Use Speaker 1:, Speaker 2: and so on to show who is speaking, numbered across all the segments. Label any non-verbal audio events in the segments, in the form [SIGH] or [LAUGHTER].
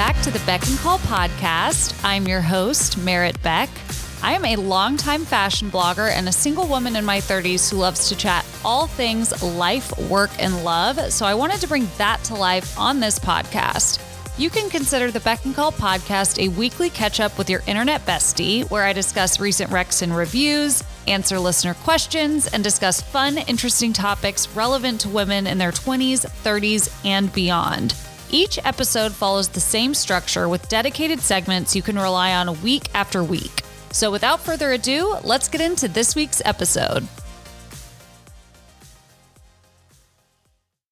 Speaker 1: back to the Beck and Call podcast. I'm your host, Merritt Beck. I am a longtime fashion blogger and a single woman in my 30s who loves to chat all things life, work, and love. So I wanted to bring that to life on this podcast. You can consider the Beck and Call podcast a weekly catch up with your internet bestie, where I discuss recent recs and reviews, answer listener questions, and discuss fun, interesting topics relevant to women in their 20s, 30s, and beyond. Each episode follows the same structure with dedicated segments you can rely on week after week. So, without further ado, let's get into this week's episode.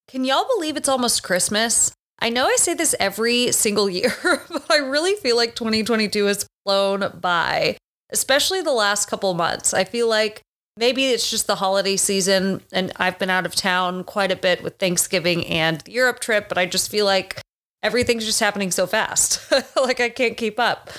Speaker 1: Can y'all believe it's almost Christmas? I know I say this every single year, [LAUGHS] but I really feel like 2022 has flown by, especially the last couple months. I feel like maybe it's just the holiday season and I've been out of town quite a bit with Thanksgiving and the Europe trip, but I just feel like everything's just happening so fast. [LAUGHS] like I can't keep up.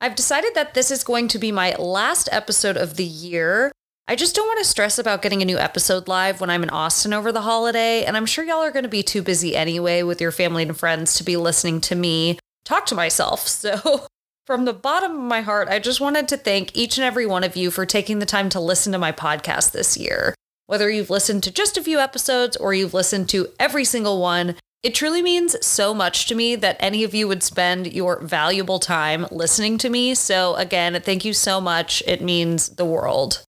Speaker 1: I've decided that this is going to be my last episode of the year. I just don't want to stress about getting a new episode live when I'm in Austin over the holiday, and I'm sure y'all are going to be too busy anyway with your family and friends to be listening to me talk to myself. [LAUGHS] So from the bottom of my heart, I just wanted to thank each and every one of you for taking the time to listen to my podcast this year. Whether you've listened to just a few episodes or you've listened to every single one, it truly means so much to me that any of you would spend your valuable time listening to me. So, again, thank you so much. It means the world.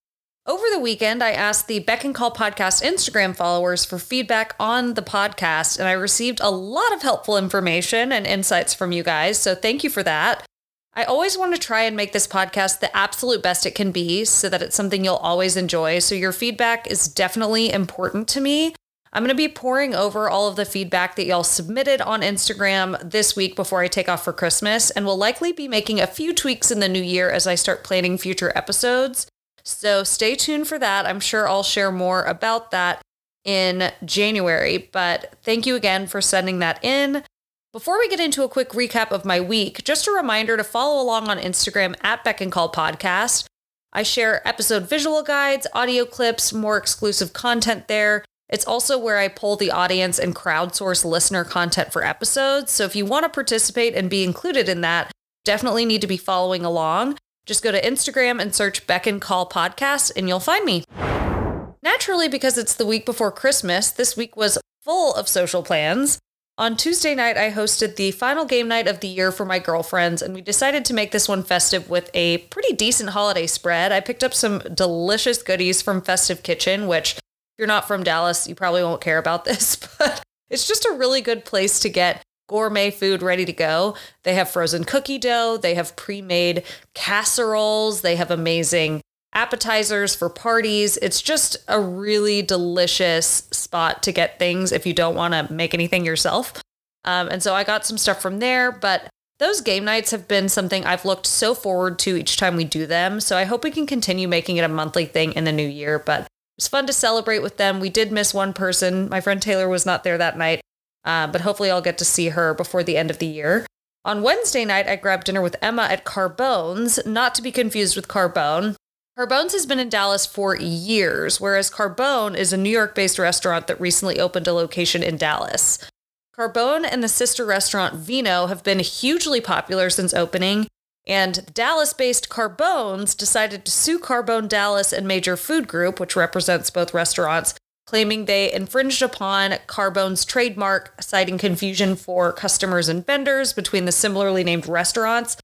Speaker 1: Over the weekend, I asked the Beck and Call podcast Instagram followers for feedback on the podcast, and I received a lot of helpful information and insights from you guys. So, thank you for that. I always want to try and make this podcast the absolute best it can be so that it's something you'll always enjoy. So, your feedback is definitely important to me. I'm going to be pouring over all of the feedback that y'all submitted on Instagram this week before I take off for Christmas, and will likely be making a few tweaks in the new year as I start planning future episodes. So, stay tuned for that. I'm sure I'll share more about that in January, but thank you again for sending that in. Before we get into a quick recap of my week, just a reminder to follow along on Instagram at Beck and Call Podcast. I share episode visual guides, audio clips, more exclusive content there. It's also where I pull the audience and crowdsource listener content for episodes. So if you want to participate and be included in that, definitely need to be following along. Just go to Instagram and search Beck and Call Podcast and you'll find me. Naturally, because it's the week before Christmas, this week was full of social plans. On Tuesday night, I hosted the final game night of the year for my girlfriends, and we decided to make this one festive with a pretty decent holiday spread. I picked up some delicious goodies from Festive Kitchen, which, if you're not from Dallas, you probably won't care about [LAUGHS] this, but it's just a really good place to get gourmet food ready to go. They have frozen cookie dough, they have pre made casseroles, they have amazing appetizers for parties. It's just a really delicious spot to get things if you don't want to make anything yourself. Um, and so I got some stuff from there, but those game nights have been something I've looked so forward to each time we do them. So I hope we can continue making it a monthly thing in the new year. But it was fun to celebrate with them. We did miss one person. My friend Taylor was not there that night, uh, but hopefully I'll get to see her before the end of the year. On Wednesday night, I grabbed dinner with Emma at Carbone's, not to be confused with Carbone. Carbone's has been in Dallas for years, whereas Carbone is a New York based restaurant that recently opened a location in Dallas. Carbone and the sister restaurant Vino have been hugely popular since opening, and Dallas based Carbone's decided to sue Carbone Dallas and Major Food Group, which represents both restaurants, claiming they infringed upon Carbone's trademark, citing confusion for customers and vendors between the similarly named restaurants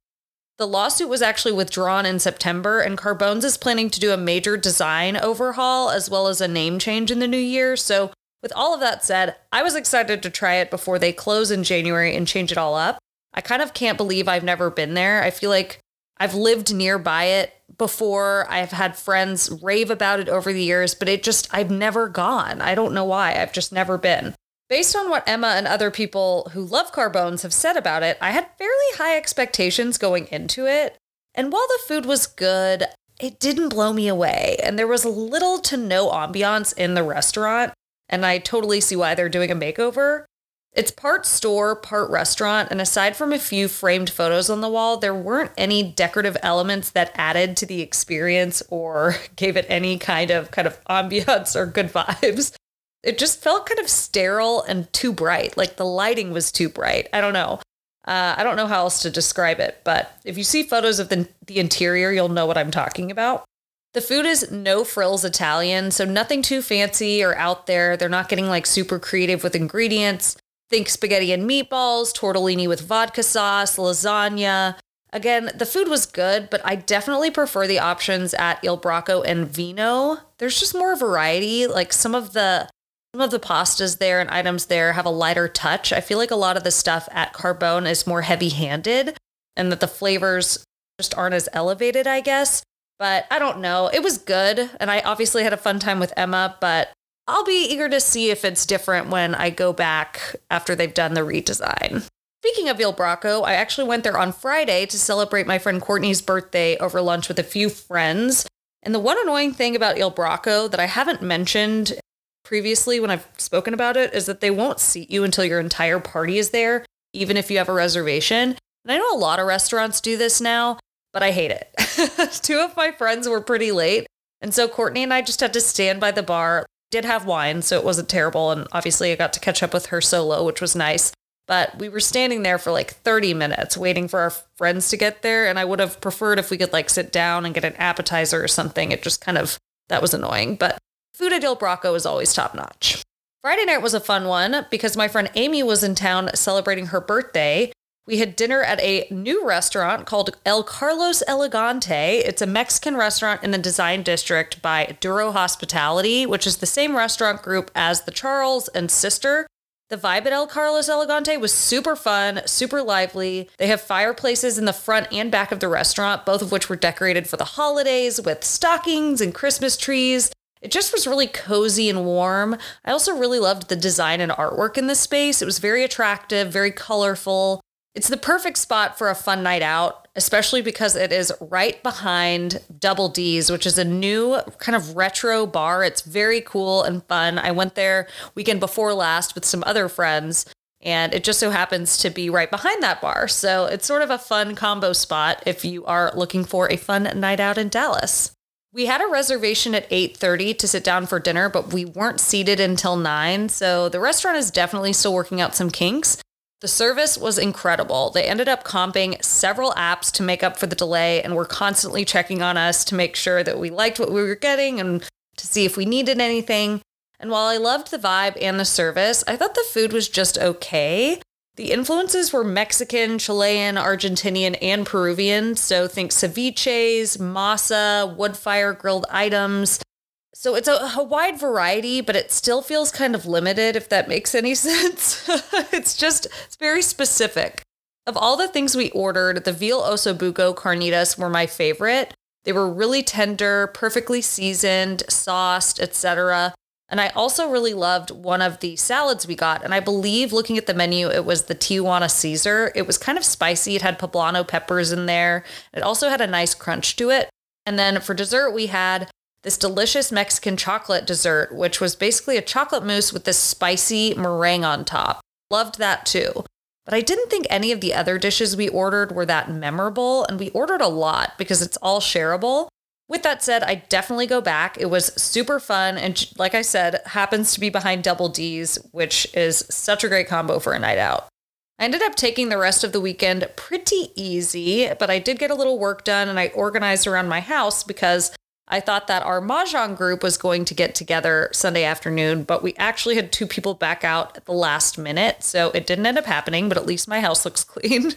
Speaker 1: the lawsuit was actually withdrawn in September, and Carbone's is planning to do a major design overhaul as well as a name change in the new year. So, with all of that said, I was excited to try it before they close in January and change it all up. I kind of can't believe I've never been there. I feel like I've lived nearby it before. I've had friends rave about it over the years, but it just, I've never gone. I don't know why. I've just never been. Based on what Emma and other people who love Carbone's have said about it, I had fairly high expectations going into it. And while the food was good, it didn't blow me away. And there was little to no ambiance in the restaurant. And I totally see why they're doing a makeover. It's part store, part restaurant, and aside from a few framed photos on the wall, there weren't any decorative elements that added to the experience or [LAUGHS] gave it any kind of kind of ambiance or good vibes it just felt kind of sterile and too bright. Like the lighting was too bright. I don't know. Uh, I don't know how else to describe it, but if you see photos of the, the interior, you'll know what I'm talking about. The food is no frills Italian, so nothing too fancy or out there. They're not getting like super creative with ingredients. Think spaghetti and meatballs, tortellini with vodka sauce, lasagna. Again, the food was good, but I definitely prefer the options at Il Bracco and Vino. There's just more variety. Like some of the some of the pastas there and items there have a lighter touch. I feel like a lot of the stuff at Carbone is more heavy-handed and that the flavors just aren't as elevated, I guess. But I don't know. It was good, and I obviously had a fun time with Emma, but I'll be eager to see if it's different when I go back after they've done the redesign. Speaking of Il Bracco, I actually went there on Friday to celebrate my friend Courtney's birthday over lunch with a few friends. And the one annoying thing about Il Bracco that I haven't mentioned previously when I've spoken about it is that they won't seat you until your entire party is there, even if you have a reservation. And I know a lot of restaurants do this now, but I hate it. [LAUGHS] Two of my friends were pretty late. And so Courtney and I just had to stand by the bar did have wine, so it wasn't terrible. And obviously, I got to catch up with her solo, which was nice. But we were standing there for like 30 minutes waiting for our friends to get there. And I would have preferred if we could like sit down and get an appetizer or something. It just kind of, that was annoying. But food at Il Bracco is always top notch. Friday night was a fun one because my friend Amy was in town celebrating her birthday. We had dinner at a new restaurant called El Carlos Elegante. It's a Mexican restaurant in the design district by Duro Hospitality, which is the same restaurant group as the Charles and Sister. The vibe at El Carlos Elegante was super fun, super lively. They have fireplaces in the front and back of the restaurant, both of which were decorated for the holidays with stockings and Christmas trees. It just was really cozy and warm. I also really loved the design and artwork in this space. It was very attractive, very colorful. It's the perfect spot for a fun night out, especially because it is right behind Double D's, which is a new kind of retro bar. It's very cool and fun. I went there weekend before last with some other friends, and it just so happens to be right behind that bar. So it's sort of a fun combo spot if you are looking for a fun night out in Dallas. We had a reservation at 8:30 to sit down for dinner, but we weren't seated until 9, so the restaurant is definitely still working out some kinks. The service was incredible. They ended up comping several apps to make up for the delay and were constantly checking on us to make sure that we liked what we were getting and to see if we needed anything. And while I loved the vibe and the service, I thought the food was just okay. The influences were Mexican, Chilean, Argentinian, and Peruvian. So think ceviches, masa, wood fire grilled items. So it's a, a, wide variety, but it still feels kind of limited, if that makes any [LAUGHS] sense. it's just, it's very specific. Of all the things we ordered, the veal ossobuco carnitas were my favorite. They were really tender, perfectly seasoned, sauced, etc. And I also really loved one of the salads we got. And I believe looking at the menu, it was the Tijuana Caesar. It was kind of spicy. It had poblano peppers in there. It also had a nice crunch to it. And then for dessert, we had this delicious Mexican chocolate dessert, which was basically a chocolate mousse with this spicy meringue on top. Loved that too. But I didn't think any of the other dishes we ordered were that memorable, and we ordered a lot because it's all shareable. With that said, I definitely go back. It was super fun, and like I said, happens to be behind Double D's, which is such a great combo for a night out. I ended up taking the rest of the weekend pretty easy, but I did get a little work done and I organized around my house because I thought that our Mahjong group was going to get together Sunday afternoon, but we actually had two people back out at the last minute. So it didn't end up happening, but at least my house looks [LAUGHS] clean.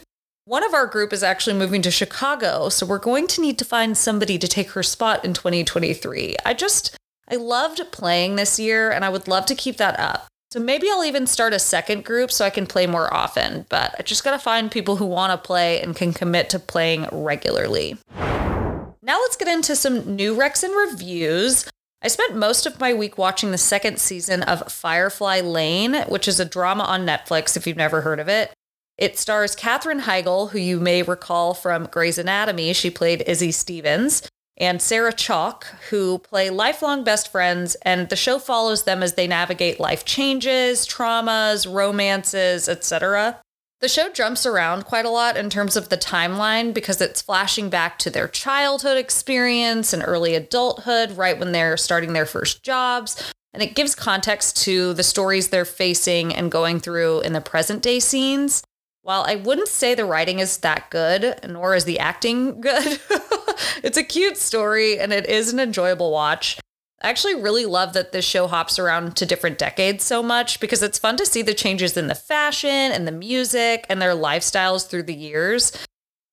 Speaker 1: One of our group is actually moving to Chicago, so we're going to need to find somebody to take her spot in 2023. I just, I loved playing this year and I would love to keep that up. So maybe I'll even start a second group so I can play more often, but I just got to find people who want to play and can commit to playing regularly. Now let's get into some new recs and reviews. I spent most of my week watching the second season of Firefly Lane, which is a drama on Netflix if you've never heard of it. It stars Katherine Heigl, who you may recall from Grey's Anatomy. She played Izzie Stevens, and Sarah Chalke, who play lifelong best friends. And the show follows them as they navigate life changes, traumas, romances, etc. The show jumps around quite a lot in terms of the timeline because it's flashing back to their childhood experience and early adulthood, right when they're starting their first jobs. And it gives context to the stories they're facing and going through in the present day scenes. While I wouldn't say the writing is that good, nor is the acting [LAUGHS] good, [LAUGHS] it's a cute story and it is an enjoyable watch. I actually really love that this show hops around to different decades so much because it's fun to see the changes in the fashion and the music and their lifestyles through the years.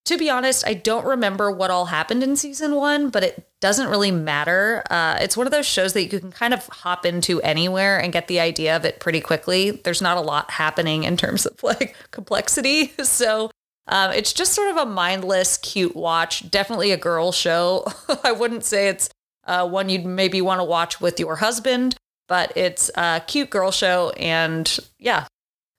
Speaker 1: To be honest, I don't remember what all happened in season one, but it doesn't really matter. Uh, it's one of those shows that you can kind of hop into anywhere and get the idea of it pretty quickly. There's not a lot happening in terms of [LAUGHS] like complexity. [LAUGHS] So um, it's just sort of a mindless, cute watch. Definitely a girl show. [LAUGHS] I wouldn't say it's uh, one you'd maybe want to watch with your husband, but it's a cute girl show. And yeah.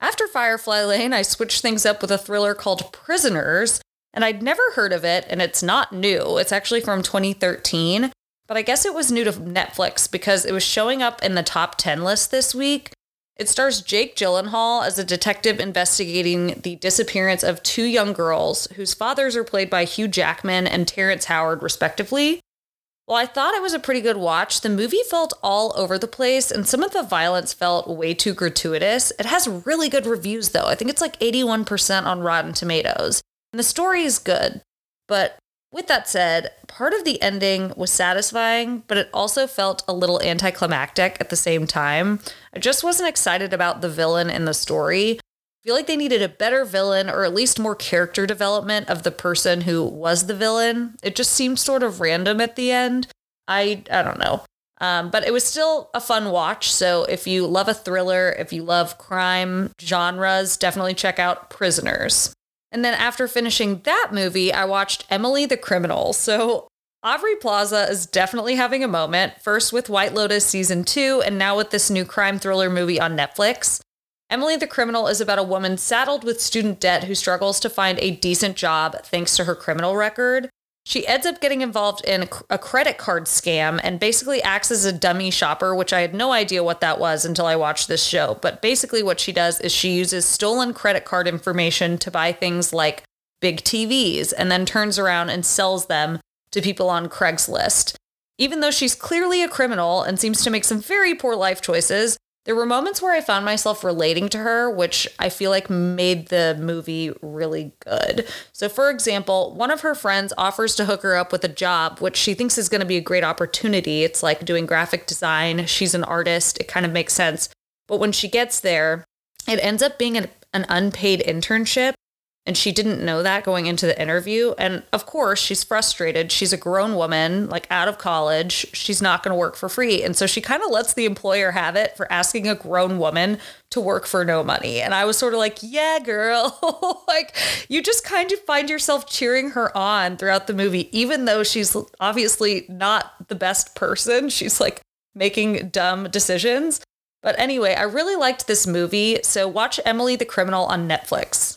Speaker 1: After Firefly Lane, I switched things up with a thriller called Prisoners. And I'd never heard of it, and it's not new. It's actually from 2013, but I guess it was new to Netflix because it was showing up in the top 10 list this week. It stars Jake Gyllenhaal as a detective investigating the disappearance of two young girls whose fathers are played by Hugh Jackman and Terrence Howard, respectively. While I thought it was a pretty good watch, the movie felt all over the place and some of the violence felt way too gratuitous. It has really good reviews, though. I think it's like 81% on Rotten Tomatoes. And the story is good. But with that said, part of the ending was satisfying, but it also felt a little anticlimactic at the same time. I just wasn't excited about the villain in the story. I feel like they needed a better villain or at least more character development of the person who was the villain. It just seemed sort of random at the end. I I don't know. Um, but it was still a fun watch. So if you love a thriller, if you love crime genres, definitely check out Prisoners. And then after finishing that movie, I watched Emily the Criminal. So Aubrey Plaza is definitely having a moment, first with White Lotus season two, and now with this new crime thriller movie on Netflix. Emily the Criminal is about a woman saddled with student debt who struggles to find a decent job thanks to her criminal record. She ends up getting involved in a credit card scam and basically acts as a dummy shopper, which I had no idea what that was until I watched this show. But basically, what she does is she uses stolen credit card information to buy things like big TVs and then turns around and sells them to people on Craigslist. Even though she's clearly a criminal and seems to make some very poor life choices, there were moments where I found myself relating to her, which I feel like made the movie really good. So, for example, one of her friends offers to hook her up with a job, which she thinks is going to be a great opportunity. It's like doing graphic design. She's an artist. It kind of makes sense. But when she gets there, it ends up being an, an unpaid internship and she didn't know that going into the interview. And of course, she's frustrated. She's a grown woman, like out of college. She's not going to work for free. And so she kind of lets the employer have it for asking a grown woman to work for no money. And I was sort of like, yeah, girl. [LAUGHS] like, you just kind of find yourself cheering her on throughout the movie, even though she's obviously not the best person. She's like making dumb decisions. But anyway, I really liked this movie. So watch Emily the Criminal on Netflix.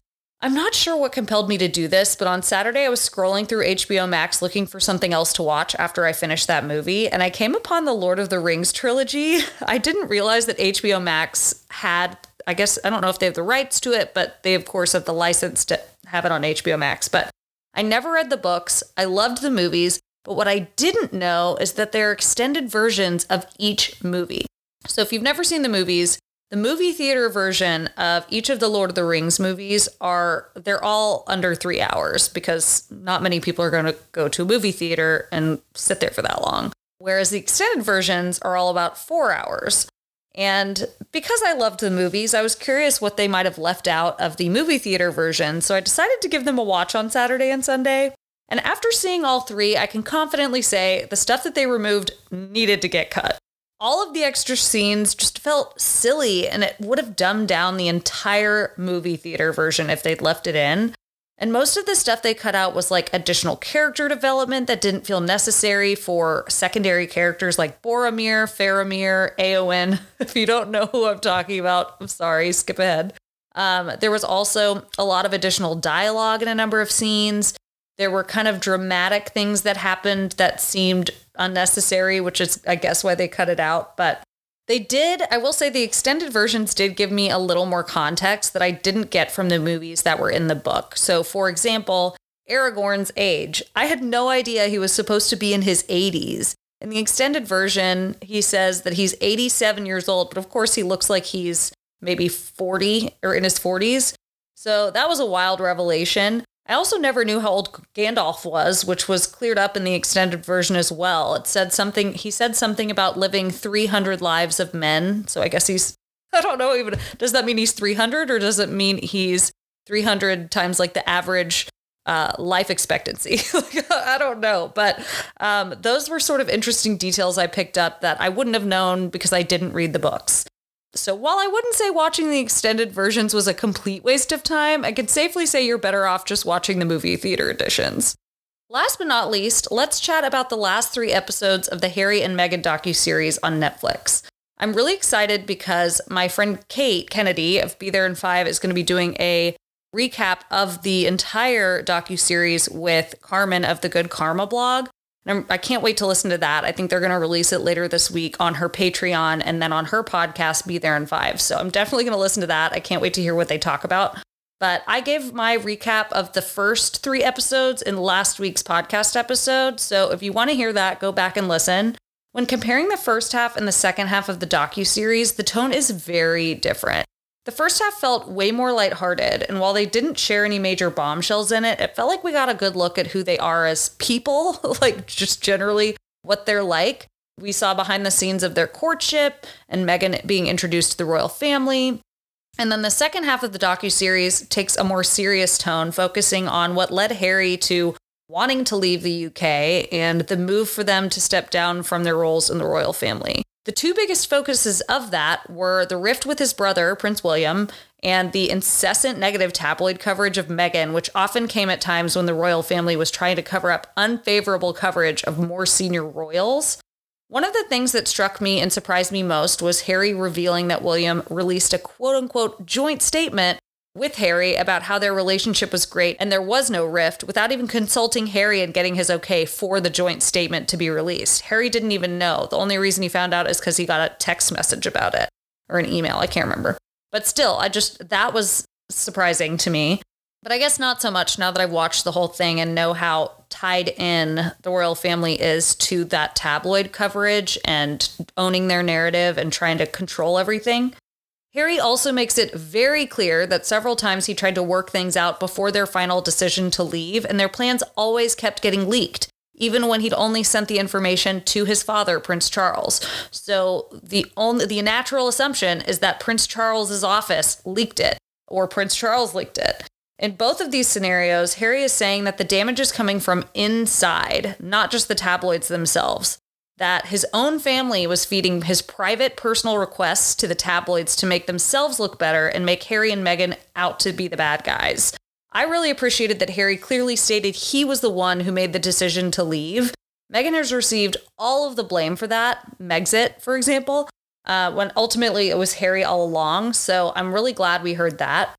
Speaker 1: I'm not sure what compelled me to do this, but on Saturday I was scrolling through HBO Max looking for something else to watch after I finished that movie, and I came upon the Lord of the Rings trilogy. [LAUGHS] I didn't realize that HBO Max had, I guess, I don't know if they have the rights to it, but they, of course, have the license to have it on HBO Max. But I never read the books. I loved the movies, but what I didn't know is that there are extended versions of each movie. So if you've never seen the movies, the movie theater version of each of the Lord of the Rings movies are they're all under 3 hours because not many people are going to go to a movie theater and sit there for that long. Whereas the extended versions are all about 4 hours. And because I loved the movies, I was curious what they might have left out of the movie theater version, so I decided to give them a watch on Saturday and Sunday. And after seeing all three, I can confidently say the stuff that they removed needed to get cut all of the extra scenes just felt silly and it would have dumbed down the entire movie theater version if they'd left it in. And most of the stuff they cut out was like additional character development that didn't feel necessary for secondary characters like Boromir, Faramir, Eowyn. [LAUGHS] If you don't know who I'm talking about, I'm sorry, skip ahead. Um, there was also a lot of additional dialogue in a number of scenes. There were kind of dramatic things that happened that seemed unnecessary, which is, I guess, why they cut it out. But they did, I will say, the extended versions did give me a little more context that I didn't get from the movies that were in the book. So, for example, Aragorn's age. I had no idea he was supposed to be in his 80s. In the extended version, he says that he's 87 years old, but of course, he looks like he's maybe 40 or in his 40s. So that was a wild revelation. I also never knew how old Gandalf was, which was cleared up in the extended version as well. It said something, he said something about living 300 lives of men. So I guess he's, [LAUGHS] I don't know even, does that mean he's 300 or does it mean he's 300 times like the average uh, life expectancy. [LAUGHS] [LAUGHS] I don't know, but um, those were sort of interesting details I picked up that I wouldn't have known because I didn't read the books. So while I wouldn't say watching the extended versions was a complete waste of time, I could safely say you're better off just watching the movie theater editions. Last but not least, let's chat about the last three episodes of the Harry and Meghan docu-series on Netflix. I'm really excited because my friend Kate Kennedy of Be There in Five is going to be doing a recap of the entire docu series with Carmen of the Good Karma blog. And I'm, I can not wait to listen to that. I think they're going to release it later this week on her Patreon and then on her podcast, Be There in Five. So I'm definitely going to listen to that. I can't wait to hear what they talk about. But I gave my recap of the first three episodes in last week's podcast episode. So if you want to hear that, go back and listen. When comparing the first half and the second half of the docu series, the tone is very different. The first half felt way more lighthearted, and while they didn't share any major bombshells in it, it felt like we got a good look at who they are as people, [LAUGHS] like just generally what they're like. We saw behind the scenes of their courtship and Meghan being introduced to the royal family. And then the second half of the docu-series takes a more serious tone, focusing on what led Harry to wanting to leave the UK and the move for them to step down from their roles in the royal family. The two biggest focuses of that were the rift with his brother, Prince William, and the incessant negative tabloid coverage of Meghan, which often came at times when the royal family was trying to cover up unfavorable coverage of more senior royals. One of the things that struck me and surprised me most was Harry revealing that William released a quote unquote joint statement with Harry about how their relationship was great and there was no rift without even consulting Harry and getting his okay for the joint statement to be released. Harry didn't even know. The only reason he found out is because he got a text message about it or an email. I can't remember. But still, I just, that was surprising to me. But I guess not so much now that I've watched the whole thing and know how tied in the royal family is to that tabloid coverage and owning their narrative and trying to control everything. Harry also makes it very clear that several times he tried to work things out before their final decision to leave, and their plans always kept getting leaked, even when he'd only sent the information to his father, Prince Charles. So the only the natural assumption is that Prince Charles's office leaked it, or Prince Charles leaked it. In both of these scenarios, Harry is saying that the damage is coming from inside, not just the tabloids themselves that his own family was feeding his private personal requests to the tabloids to make themselves look better and make Harry and Meghan out to be the bad guys. I really appreciated that Harry clearly stated he was the one who made the decision to leave. Meghan has received all of the blame for that, Megxit, for example, uh, when ultimately it was Harry all along. So I'm really glad we heard that.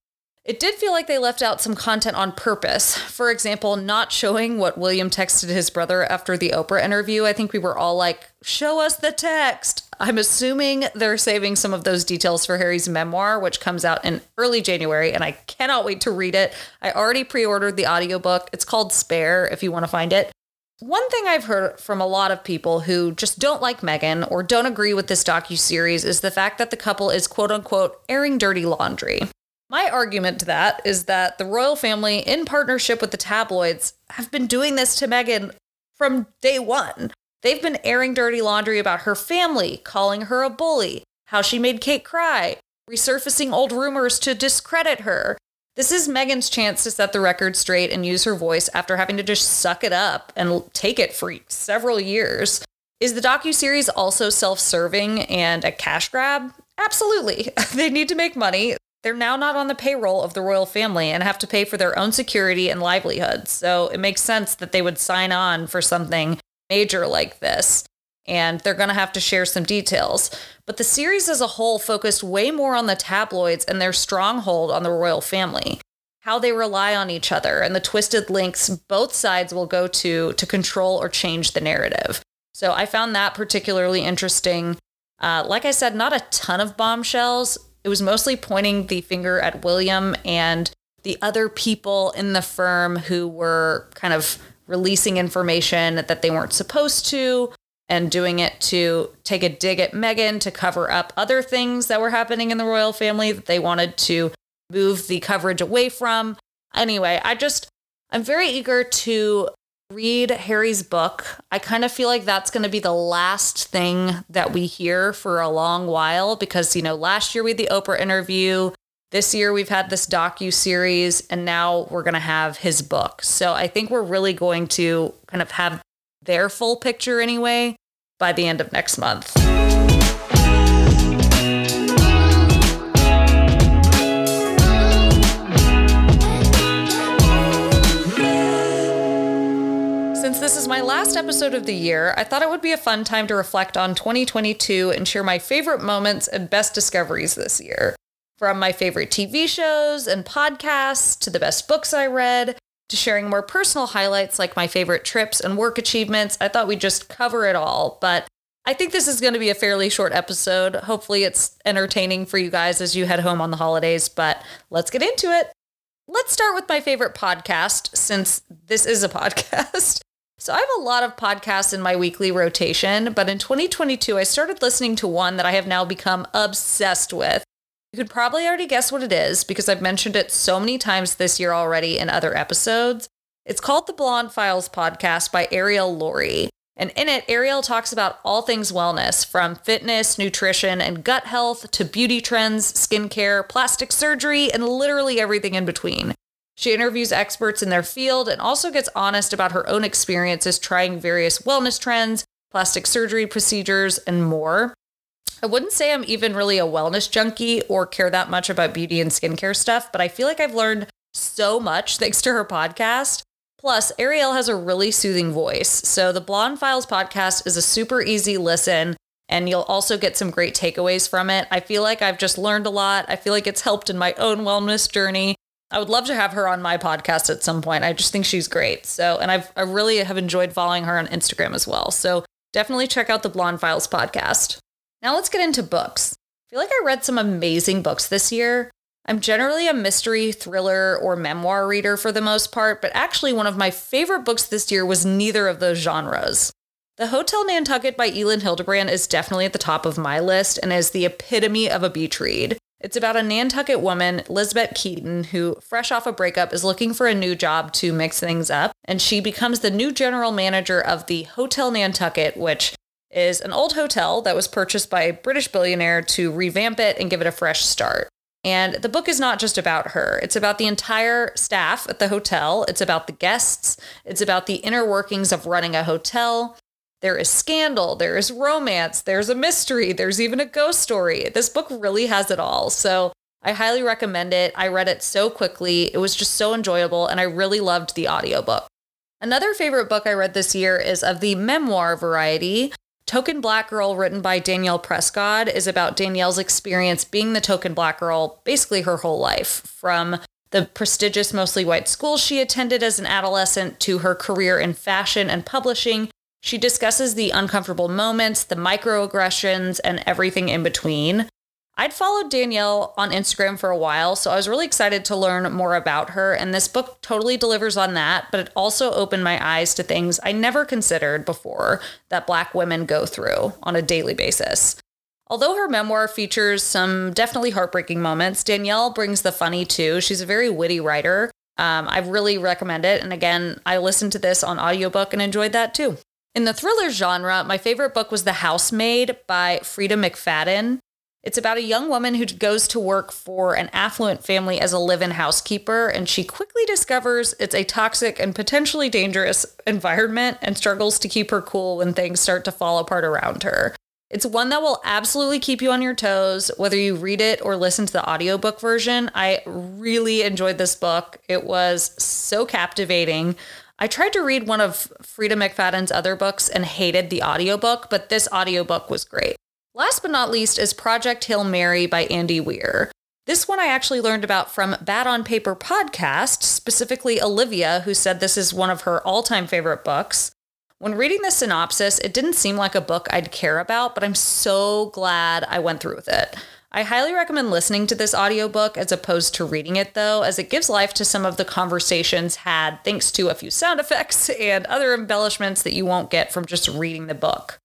Speaker 1: It did feel like they left out some content on purpose. For example, not showing what William texted his brother after the Oprah interview. I think we were all like, show us the text. I'm assuming they're saving some of those details for Harry's memoir, which comes out in early January, and I cannot wait to read it. I already pre ordered the audiobook. It's called Spare if you want to find it. One thing I've heard from a lot of people who just don't like Meghan or don't agree with this docu-series is the fact that the couple is quote unquote airing dirty laundry. My argument to that is that the royal family, in partnership with the tabloids, have been doing this to Meghan from day one. They've been airing dirty laundry about her family, calling her a bully, how she made Kate cry, resurfacing old rumors to discredit her. This is Meghan's chance to set the record straight and use her voice after having to just suck it up and take it for several years. Is the docu-series also self-serving and a cash grab? Absolutely. [LAUGHS] they need to make money. They're now not on the payroll of the royal family and have to pay for their own security and livelihoods. So it makes sense that they would sign on for something major like this. And they're going to have to share some details. But the series as a whole focused way more on the tabloids and their stronghold on the royal family, how they rely on each other, and the twisted links both sides will go to to control or change the narrative. So I found that particularly interesting. Uh, like I said, not a ton of bombshells, it was mostly pointing the finger at William and the other people in the firm who were kind of releasing information that they weren't supposed to and doing it to take a dig at Meghan to cover up other things that were happening in the royal family that they wanted to move the coverage away from. Anyway, I just, I'm very eager to read Harry's book. I kind of feel like that's going to be the last thing that we hear for a long while because, you know, last year we had the Oprah interview. This year we've had this docu series and now we're going to have his book. So I think we're really going to kind of have their full picture anyway by the end of next month. My last episode of the year, I thought it would be a fun time to reflect on 2022 and share my favorite moments and best discoveries this year. From my favorite TV shows and podcasts to the best books I read to sharing more personal highlights like my favorite trips and work achievements, I thought we'd just cover it all. But I think this is going to be a fairly short episode. Hopefully, it's entertaining for you guys as you head home on the holidays, but let's get into it. Let's start with my favorite podcast since this is a [LAUGHS] podcast. So, I have a lot of podcasts in my weekly rotation, but in 2022, I started listening to one that I have now become obsessed with. You could probably already guess what it is because I've mentioned it so many times this year already in other episodes. It's called the Blonde Files podcast by Ariel Laurie. And in it, Ariel talks about all things wellness from fitness, nutrition, and gut health to beauty trends, skincare, plastic surgery, and literally everything in between. She interviews experts in their field and also gets honest about her own experiences trying various wellness trends, plastic surgery procedures, and more. I wouldn't say I'm even really a wellness junkie or care that much about beauty and skincare stuff, but I feel like I've learned so much [LAUGHS] thanks to her podcast. Plus, Ariel has a really soothing voice. So, the Blonde Files podcast is a super easy listen, and you'll also get some great takeaways from it. I feel like I've just learned a lot. I feel like it's helped in my own wellness journey. I would love to have her on my podcast at some point. I just think she's great. So, and I've I really have enjoyed following her on Instagram as well. So, definitely check out the Blonde Files podcast. Now let's get into books. I feel like I read some amazing books this year. I'm generally a mystery, thriller, or memoir reader for the most part, but actually, one of my favorite books this year was neither of those genres. The Hotel Nantucket by Elin Hilderbrand is definitely at the top of my list and is the epitome of a beach read. It's about a Nantucket woman, Lizbet Keaton, who, fresh off a breakup, is looking for a new job to mix things up, and she becomes the new general manager of the Hotel Nantucket, which is an old hotel that was purchased by a British billionaire to revamp it and give it a fresh start. And the book is not just about her, it's about the entire staff at the hotel, it's about the guests, it's about the inner workings of running a hotel. There is scandal, there is romance, there's a mystery, there's even a ghost story. This book really has it all. So I highly recommend it. I read it so quickly. It was just so enjoyable, and I really loved the audiobook. Another favorite book I read this year is of the memoir variety. Token Black Girl, written by Danielle Prescott, is about Danielle's experience being the token black girl basically her whole life, from the prestigious, mostly white school she attended as an adolescent to her career in fashion and publishing. She discusses the uncomfortable moments, the microaggressions, and everything in between. I'd followed Danielle on Instagram for a while, so I was really excited to learn more about her. And this book totally delivers on that, but it also opened my eyes to things I never considered before that Black women go through on a daily basis. Although her memoir features some definitely heartbreaking moments, Danielle brings the funny too. She's a very witty writer. Um, I really recommend it. And again, I listened to this on audiobook and enjoyed that too. In the thriller genre, my favorite book was The Housemaid by Freida McFadden. It's about a young woman who goes to work for an affluent family as a live in housekeeper, and she quickly discovers it's a toxic and potentially dangerous environment and struggles to keep her cool when things start to fall apart around her. It's one that will absolutely keep you on your toes, whether you read it or listen to the audiobook version. I really enjoyed this book. It was so captivating. I tried to read one of Freida McFadden's other books and hated the audiobook, but this audiobook was great. Last but not least is Project Hail Mary by Andy Weir. This one I actually learned about from Bad on Paper podcast, specifically Olivia, who said this is one of her all time favorite books. When reading the synopsis, it didn't seem like a book I'd care about, but I'm so glad I went through with it. I highly recommend listening to this audiobook as opposed to reading it, though, as it gives life to some of the conversations had thanks to a few sound effects and other embellishments that you won't get from just reading the book.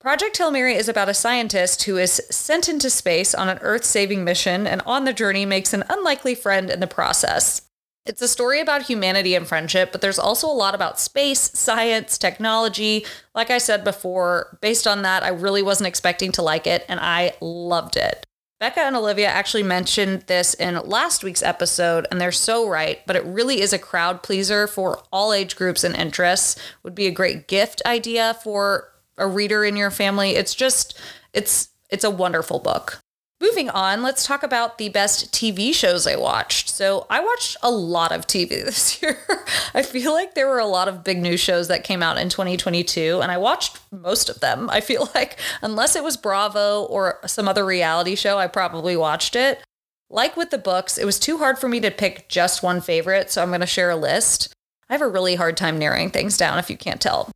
Speaker 1: Project Hail Mary is about a scientist who is sent into space on an Earth saving mission and on the journey makes an unlikely friend in the process. It's a story about humanity and friendship, but there's also a lot about space, science, technology. Like I said before, based on that, I really wasn't expecting to like it, and I loved it. Becca and Olivia actually mentioned this in last week's episode, and they're so right, but it really is a crowd pleaser for all age groups and interests. Would be a great gift idea for a reader in your family. It's just it's it's a wonderful book. Moving on, let's talk about the best TV shows I watched. So, I watched a lot of TV [LAUGHS] this year. I feel like there were a lot of big new shows that came out in 2022, and I watched most of them. I feel [LAUGHS] like, unless it was Bravo or some other reality show, I probably watched it. Like with the books, it was too hard for me to pick just one favorite, so I'm going to share a list. I have a really hard time narrowing things down if you can't tell.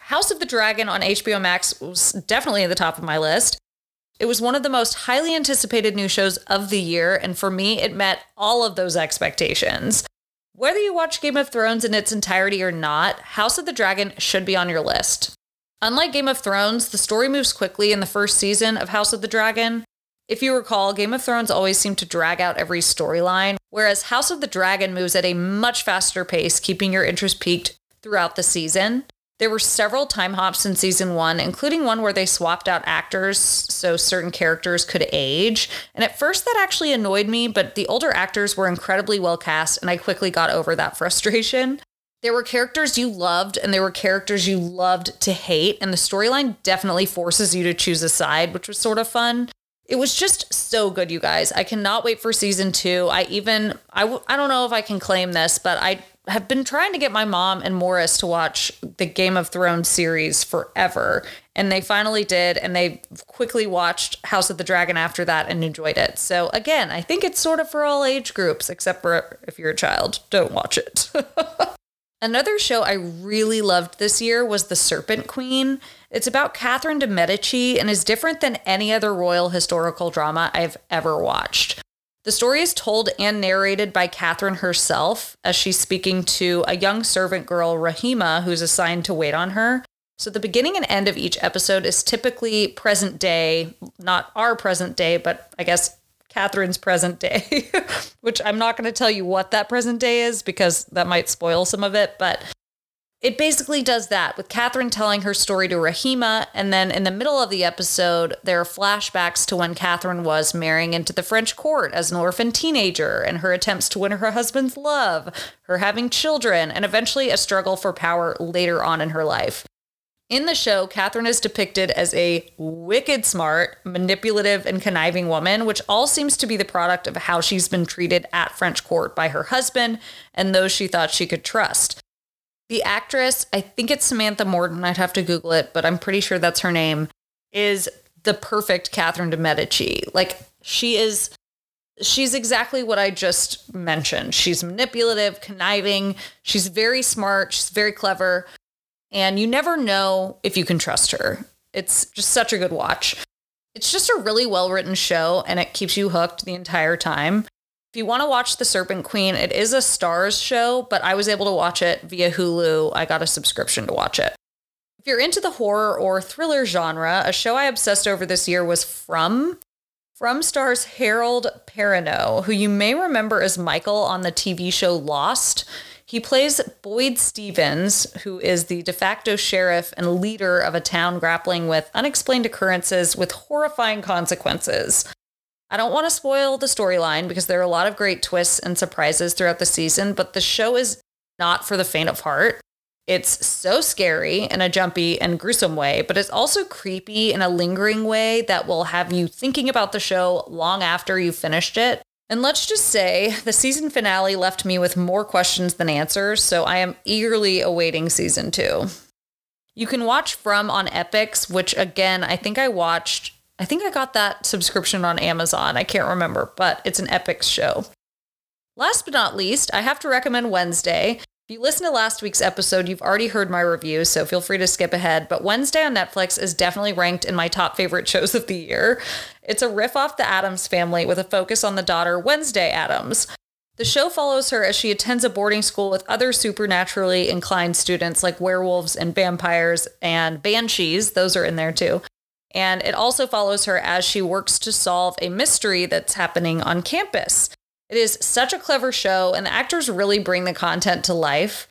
Speaker 1: House of the Dragon on HBO Max was definitely at the top of my list. It was one of the most highly anticipated new shows of the year, and for me, it met all of those expectations. Whether you watch Game of Thrones in its entirety or not, House of the Dragon should be on your list. Unlike Game of Thrones, the story moves quickly in the first season of House of the Dragon. If you recall, Game of Thrones always seemed to drag out every storyline, whereas House of the Dragon moves at a much faster pace, keeping your interest peaked throughout the season. There were several time hops in season one, including one where they swapped out actors so certain characters could age. And at first, that actually annoyed me, but the older actors were incredibly well cast, and I quickly got over that [LAUGHS] frustration. There were characters you loved, and there were characters you loved to hate, and the storyline definitely forces you to choose a side, which was sort of fun. It was just so good, you guys. I cannot wait for season two. I even, I w- I don't know if I can claim this, but I have been trying to get my mom and Morris to watch the Game of Thrones series forever. And they finally did. And they quickly watched House of the Dragon after that and enjoyed it. So, again, I think it's sort of for all age groups, except for if you're a child, don't watch it. [LAUGHS] Another show I really loved this year was The Serpent Queen. It's about Catherine de' Medici and is different than any other royal historical drama I've ever watched. The story is told and narrated by Catherine herself as she's speaking to a young servant girl, Rahima, who's assigned to wait on her. So the beginning and end of each episode is typically present day, not our present day, but I guess Catherine's present day, [LAUGHS] which I'm not going to tell you what that present day is because that might spoil some of it. But it basically does that with Catherine telling her story to Rahima. And then in the middle of the episode, there are flashbacks to when Catherine was marrying into the French court as an orphan teenager and her attempts to win her husband's love, her having children, and eventually a struggle for power later on in her life. In the show, Catherine is depicted as a wicked smart, manipulative, and conniving woman, which all seems to be the product of how she's been treated at French court by her husband and those she thought she could trust. The actress, I think it's Samantha Morton, I'd have to Google it, but I'm pretty sure that's her name, is the perfect Catherine de' Medici. Like, she is, she's exactly what I just mentioned. She's manipulative, conniving, she's very smart, she's very clever, and you never know if you can trust her. It's just such a good watch. It's just a really well written show, and it keeps you hooked the entire time. If you want to watch The Serpent Queen, it is a Starz show, but I was able to watch it via Hulu. I got a subscription to watch it. If you're into the horror or thriller genre, a show I obsessed over this year was From. From stars Harold Perrineau, who you may remember as Michael on the TV show Lost. He plays Boyd Stevens, who is the de facto sheriff and leader of a town grappling with unexplained occurrences with horrifying consequences. I don't want to spoil the storyline because there are a lot of great twists and surprises throughout the season, but the show is not for the faint of heart. It's so scary in a jumpy and gruesome way, but it's also creepy in a lingering way that will have you thinking about the show long after you've finished it. And let's just say the season finale left me with more questions than answers, so I am eagerly awaiting season two. You can watch From on Epix, which again, I think I watched I think I got that subscription on Amazon. I can't remember, but it's an epic show. Last but not least, I have to recommend Wednesday. If you listen to last week's episode, you've already heard my review, so feel free to skip ahead. But Wednesday on Netflix is definitely ranked in my top favorite [LAUGHS] shows of the year. It's a riff off the Addams family with a focus on the daughter, Wednesday Addams. The show follows her as she attends a boarding school with other supernaturally inclined students like werewolves and vampires and banshees. Those are in there too. And it also follows her as she works to solve a mystery that's happening on campus. It is such a clever show, and the actors really bring the content to life.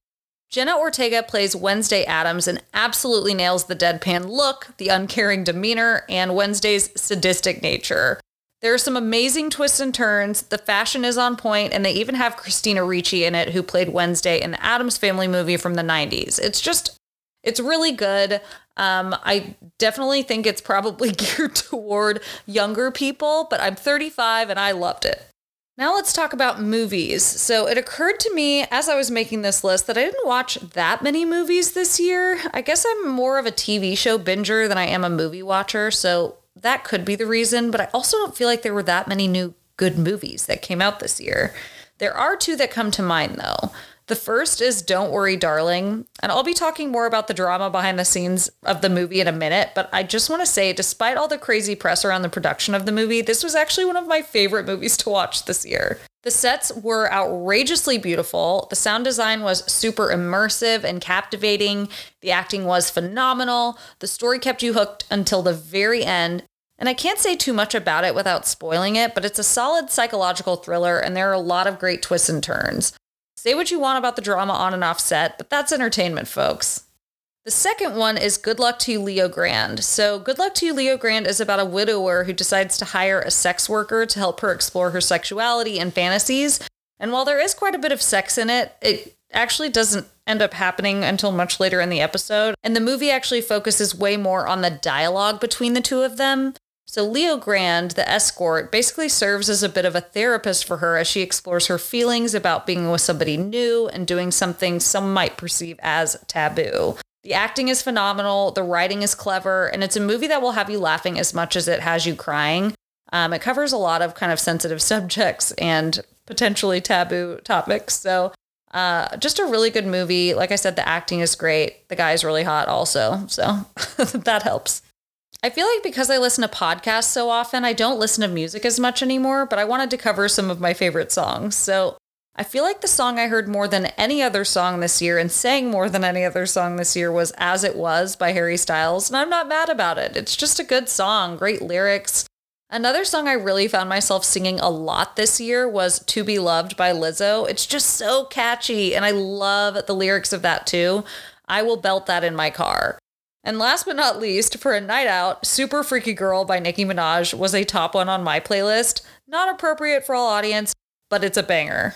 Speaker 1: Jenna Ortega plays Wednesday Addams and absolutely nails the deadpan look, the uncaring demeanor, and Wednesday's sadistic nature. There are some amazing twists and turns. The fashion is on point, and they even have Christina Ricci in it, who played Wednesday in the Addams Family movie from the 90s. It's just, it's really good. Um, I definitely think it's probably [LAUGHS] geared toward younger people, but I'm 35 and I loved it. Now let's talk about movies. So it occurred to me as I was making this list that I didn't watch that many movies this year. I guess I'm more of a TV show binger than I am a movie watcher, so that could be the reason, but I also don't feel like there were that many new good movies that came out this year. There are two that come to mind though. The first is Don't Worry, Darling. And I'll be talking more about the drama behind the scenes of the movie in a minute, but I just want to say, despite all the crazy press around the production of the movie, this was actually one of my favorite movies to watch this year. The sets were outrageously beautiful. The sound design was super immersive and captivating. The acting was phenomenal. The story kept you hooked until the very end. And I can't say too much about it without spoiling it, but it's a solid psychological thriller and there are a lot of great twists and turns. Say what you want about the drama on and off set, but that's entertainment, folks. The second one is Good Luck to You, Leo Grande. So, Good Luck to You, Leo Grande is about a widower who decides to hire a sex worker to help her explore her sexuality and fantasies. And while there is quite a bit of sex in it, it actually doesn't end up happening until much later in the episode. And the movie actually focuses way more on the dialogue between the two of them. So, Leo Grande, the escort, basically serves as a bit of a therapist for her as she explores her feelings about being with somebody new and doing something some might perceive as taboo. The acting is phenomenal, the writing is clever, and it's a movie that will have you laughing as much as it has you crying. Um, it covers a lot of kind of sensitive [LAUGHS] subjects and potentially taboo topics. So, uh, just a really good movie. Like I said, the acting is great. The guy's really hot, also. So, [LAUGHS] that helps. I feel like because I listen to podcasts so often, I don't listen to music as much anymore, but I wanted to cover some of my favorite songs. So I feel like the song I heard more than any other song this year and sang more than any other song this year was As It Was by Harry Styles, and I'm not mad about it. It's just a good song, great lyrics. Another song I really found myself singing a lot this year was To Be Loved by Lizzo. It's just so catchy, and I love the lyrics of that too. I will belt that in my car. And last but not least, for a night out, Super Freaky Girl by Nicki Minaj was a top one on my playlist. Not appropriate for all audience, but it's a banger.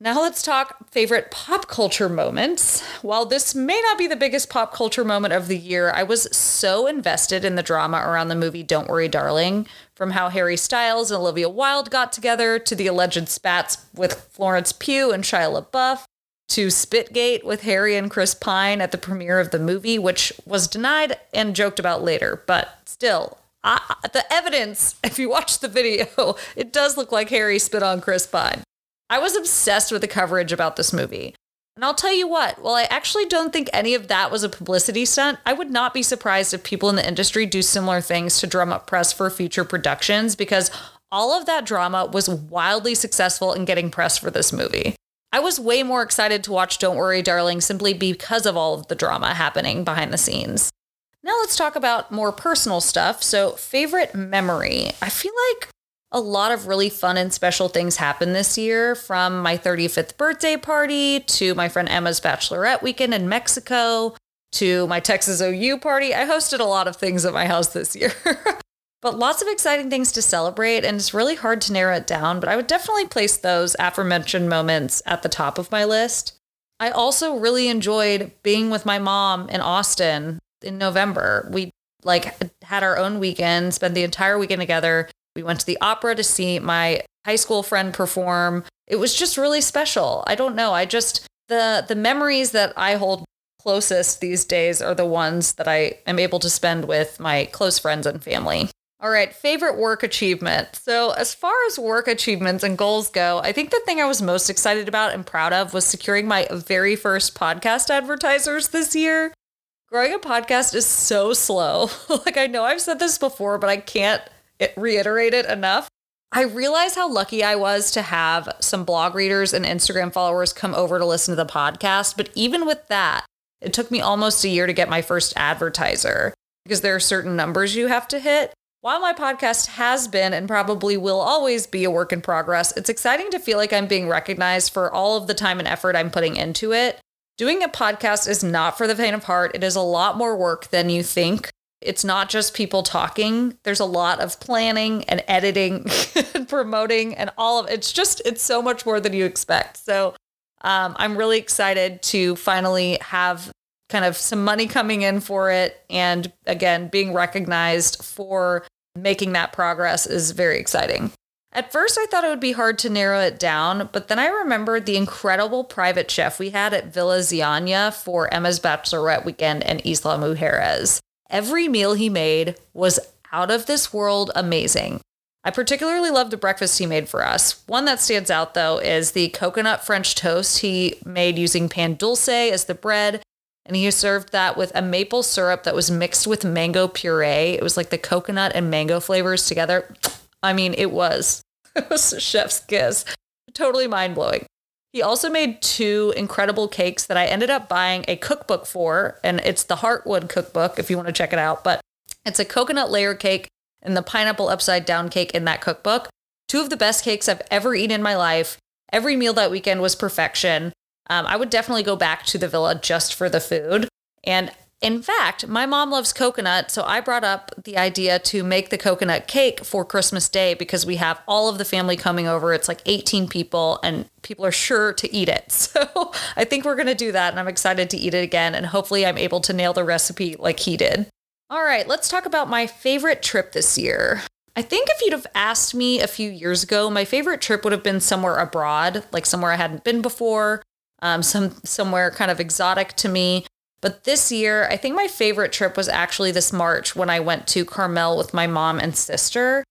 Speaker 1: Now let's talk favorite pop culture moments. While this may not be the biggest pop culture moment of the year, I was so invested in the drama around the movie Don't Worry Darling, from how Harry Styles and Olivia Wilde got together to the alleged spats with Florence Pugh and Shia LaBeouf to Spitgate with Harry and Chris Pine at the premiere of the movie, which was denied and joked about later. But still, I, the evidence, [LAUGHS] if you watch the video, [LAUGHS] it does look like Harry spit on Chris Pine. I was obsessed with the coverage about this movie. And I'll tell you what, while I actually don't think any of that was a publicity stunt, I would not be surprised if people in the industry do similar things to drum up press for future productions because all of that drama was wildly successful in getting press for this movie. I was way more excited to watch Don't Worry, Darling simply because of all of the drama happening behind the scenes. Now let's talk about more personal stuff. So, favorite memory. I feel like a lot of really fun and special things happened this year from my 35th birthday party to my friend Emma's bachelorette weekend in Mexico to my Texas OU party. I hosted a lot of things at my house this year. [LAUGHS] But lots of exciting things to celebrate, and it's really hard to narrow it down. But I would definitely place those aforementioned moments at the top of my list. I also really enjoyed being with my mom in Austin in November. We like had our own weekend, spent the entire weekend together. We went to the opera to see my high school friend perform. It was just really special. I don't know. I just the the memories that I hold closest these days are the ones that I am able to spend with my close friends and family. All right, favorite work achievement. So, as far as work achievements and goals go, I think the thing I was most excited about and proud of was securing my very first podcast advertisers this year. Growing a podcast is so slow. [LAUGHS] like, I know I've said this before, but I can't reiterate it enough. I realize how lucky I was to have some blog readers and Instagram followers come over to listen to the podcast. But even with that, it took me almost a year to get my first advertiser because there are certain numbers you have to hit. While my podcast has been and probably will always be a work in progress, it's exciting to feel like I'm being recognized for all of the time and effort I'm putting into it. Doing a podcast is not for the faint of heart. It is a lot more work than you think. It's not just people talking. There's a lot of planning and editing [LAUGHS] and promoting and all of it's just it's so much more than you expect. So um, I'm really excited to finally have kind of some money coming in for it. And again, being recognized for making that progress is very exciting. At first, I thought it would be hard to narrow it down, but then I remembered the incredible private chef we had at Villa Zianya for Emma's Bachelorette weekend and Isla Mujeres. Every meal he made was out of this world amazing. I particularly love the breakfast he made for us. One that stands out, though, is the coconut French toast he made using pan dulce as the bread and he served that with a maple syrup that was mixed with mango puree. It was like the coconut and mango flavors together. I mean, it was [LAUGHS] it was a chef's kiss. Totally mind blowing. He also made two incredible cakes that I ended up buying a cookbook for, and it's the Heartwood cookbook if you want to check it out. But it's a coconut layer cake and the pineapple upside down cake in that cookbook. Two of the best cakes I've ever eaten in my life. Every meal that weekend was perfection. Um, I would definitely go back to the villa just for the food. And in fact, my mom loves coconut, so I brought up the idea to make the coconut cake for Christmas Day because we have all of the family coming over. It's like 18 people, and people are sure to eat it. [LAUGHS] So I think we're going to do that, and I'm excited to eat it again. And hopefully, I'm able to nail the recipe like he did. All right, let's talk about my favorite trip this year. I think if you'd have asked me a few years ago, my favorite trip would have been somewhere abroad, like somewhere I hadn't been before um, some somewhere kind of exotic to me. But this year, I think my favorite trip was actually this March when I went to Carmel with my mom and sister.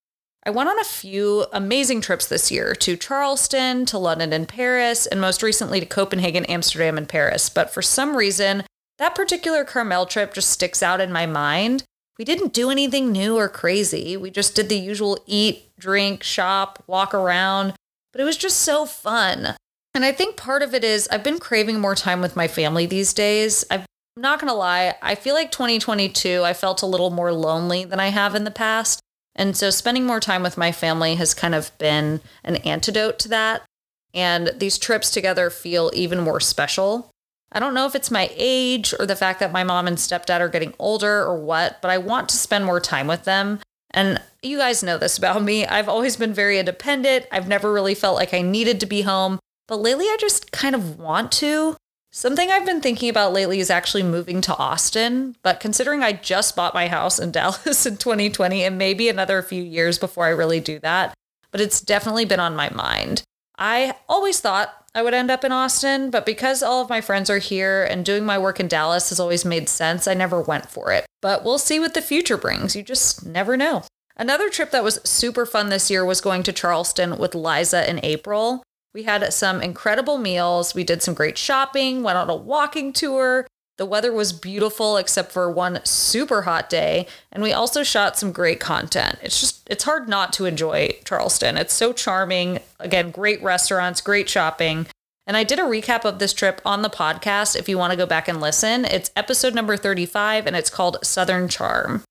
Speaker 1: I went on a few amazing trips this year to Charleston, to London and Paris, and most recently to Copenhagen, Amsterdam, and Paris. But for some reason, that particular Carmel trip just sticks out in my mind. We didn't do anything new or crazy. We just did the usual eat, drink, shop, walk around, but it was just so fun. And I think part of it is I've been craving more time with my family these days. i am not going to lie, I feel like 2022, I felt a little more lonely than I have in the past. And so spending more time with my family has kind of been an antidote to that. And these trips together feel even more special. I don't know if it's my age or the fact that my mom and stepdad are getting older or what, but I want to spend more time with them. And you guys know this about me. I've always been very independent. I've never really felt like I needed to be home. But lately, I just kind of want to. Something I've been thinking about lately is actually moving to Austin. But considering I just bought my house in [LAUGHS] Dallas in 2020, and maybe another few years before I really do that, but it's definitely been on my mind. I always thought I would end up in Austin, but because all of my friends are here and doing my work in Dallas has always made sense, I never went for it. But we'll see what the future brings. You just never know. Another trip that was super fun this year was going to Charleston with Liza in April. We had some incredible meals. We did some great shopping, went on a walking tour. The weather was beautiful except for one super hot day, and we also shot some great content. It's just it's hard not to enjoy Charleston. It's so charming. Again, great restaurants, great shopping. And I did a recap of this trip on the podcast if you want to go back and listen. It's episode number 35 and it's called Southern Charm.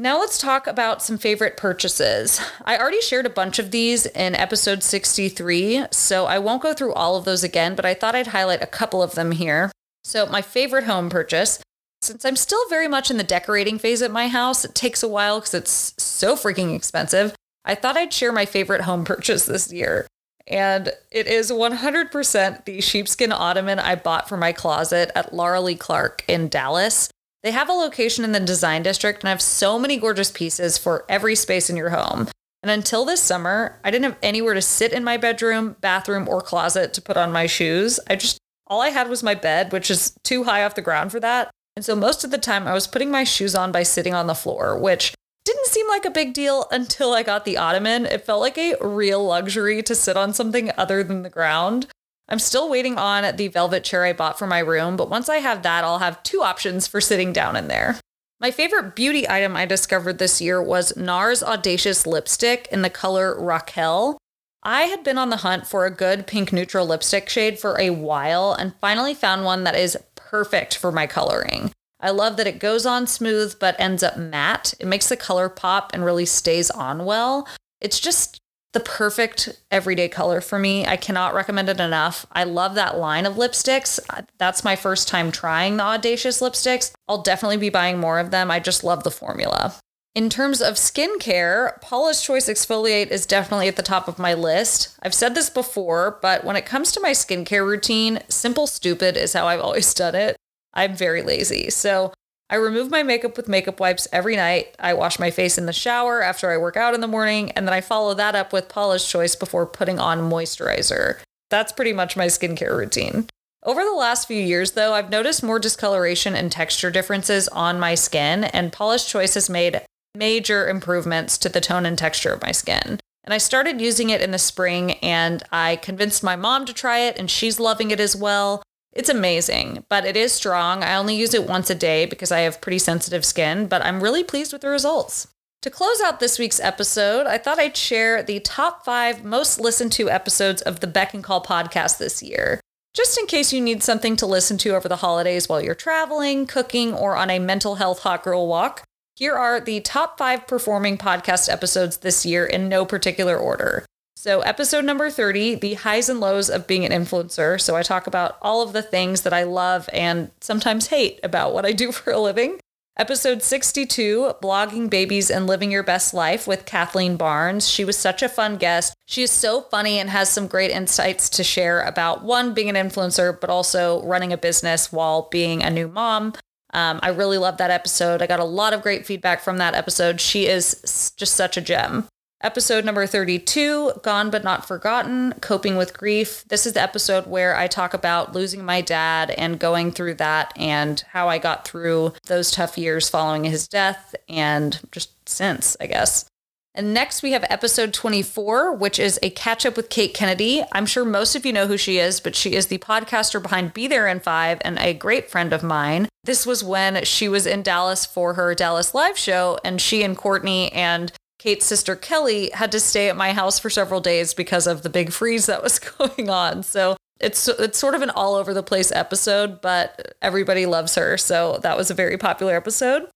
Speaker 1: Now let's talk about some favorite purchases. I already shared a bunch of these in episode 63, so I won't go through all of those again, but I thought I'd highlight a couple of them here. So, my favorite home purchase, since I'm still very much in the decorating phase at my house, it takes a while because it's so freaking expensive. I thought I'd share my favorite home [LAUGHS] purchase this year. And it is 100% the sheepskin ottoman I bought for my closet at Laura Lee Clark in Dallas. They have a location in the design district and have so many gorgeous pieces for every space in your home. And until this summer, I didn't have anywhere to sit in my bedroom, bathroom, or closet to put on my shoes. I just, all I had was my bed, which is too high off the ground for that. And so most of the time, I was putting my shoes on by sitting on the floor, which didn't seem like a big deal until I got the ottoman. It felt like a real luxury to sit on something other than the ground. I'm still waiting on the velvet chair I bought for my room, but once I have that, I'll have two options for sitting down in there. My favorite beauty item I discovered this year was NARS Audacious Lipstick in the color Raquel. I had been on the hunt for a good pink neutral lipstick shade for a while and finally found one that is perfect for my coloring. I love that it goes on smooth but ends up matte. It makes the color pop and really stays on well. It's just the perfect everyday color for me. I cannot recommend it enough. I love that line of lipsticks. That's my first time trying the Audacious lipsticks. I'll definitely be buying more of them. I just love the formula. In terms of skincare, Paula's Choice Exfoliate is definitely at the top of my list. I've said this before, but when it comes to my skincare routine, simple stupid is how I've always done it. I'm very lazy. So I remove my makeup with makeup wipes every night. I wash my face in the shower after I work out in the morning, and then I follow that up with Paula's Choice before putting on moisturizer. That's pretty much my skincare routine. Over the last few years, though, I've noticed more discoloration and texture differences on my skin, and Paula's Choice has made major improvements to the tone and texture of my skin. And I started using it in the spring, and I convinced my mom to try it, and she's loving it as well. It's amazing, but it is strong. I only use it once a day because I have pretty sensitive skin, but I'm really pleased with the results. To close out this week's episode, I thought I'd share the top five most listened to episodes of the Beck and Call podcast this year. Just in case you need something to listen to over the holidays while you're traveling, cooking, or on a mental health hot girl walk, here are the top five performing podcast episodes this year in no particular order. So, episode number 30, the highs and lows of being an influencer. So, I talk about all of the things that I love and sometimes hate about what I do [LAUGHS] for a living. Episode 62, Blogging Babies and Living Your Best Life with Kathleen Barnes. She was such a fun guest. She is so funny and has some great insights to share about one, being an influencer, but also running a business while being a new mom. Um, I really love that episode. I got a lot of great feedback from that episode. She is just such a gem. Episode number 32, Gone But Not Forgotten Coping with Grief. This is the episode where I talk about losing my dad and going through that and how I got through those tough years following his death and just since, I guess. And next we have episode 24, which is a catch up with Kate Kennedy. I'm sure most of you know who she is, but she is the podcaster behind Be There in Five and a great friend of mine. This was when she was in Dallas for her Dallas live show, and she and Courtney and Kate's sister Kelly had to stay at my house for several days because of the big freeze that was [LAUGHS] going on. So it's it's sort of an all over the place episode, but everybody loves her. So that was a very popular episode.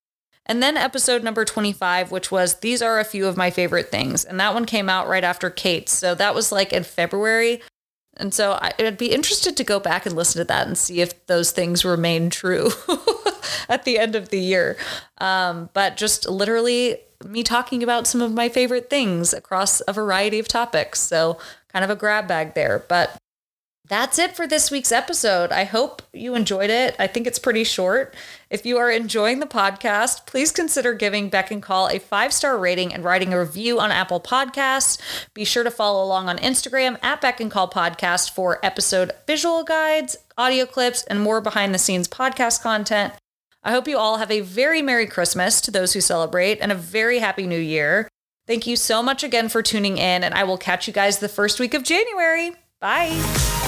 Speaker 1: And then episode number 25, which was These Are a Few of My Favorite Things. And that one came out right after Kate's. So that was like in February. And so I'd be interested to go back and listen to that and see if those things remain true [LAUGHS] at the end of the year. Um, but just literally me talking about some of my favorite things across a variety of topics. So, kind of a grab bag there. But that's it for this week's episode. I hope you enjoyed it. I think it's pretty short. If you are enjoying the podcast, please consider giving Beck and Call a five star rating and writing a review on Apple Podcasts. Be sure to follow along on Instagram at Beck and Call Podcast for episode visual guides, audio clips, and more behind the scenes podcast content. I hope you all have a very Merry Christmas to those who celebrate and a very Happy New Year. Thank you so much again for tuning in, and I will catch you guys the first week of January. Bye.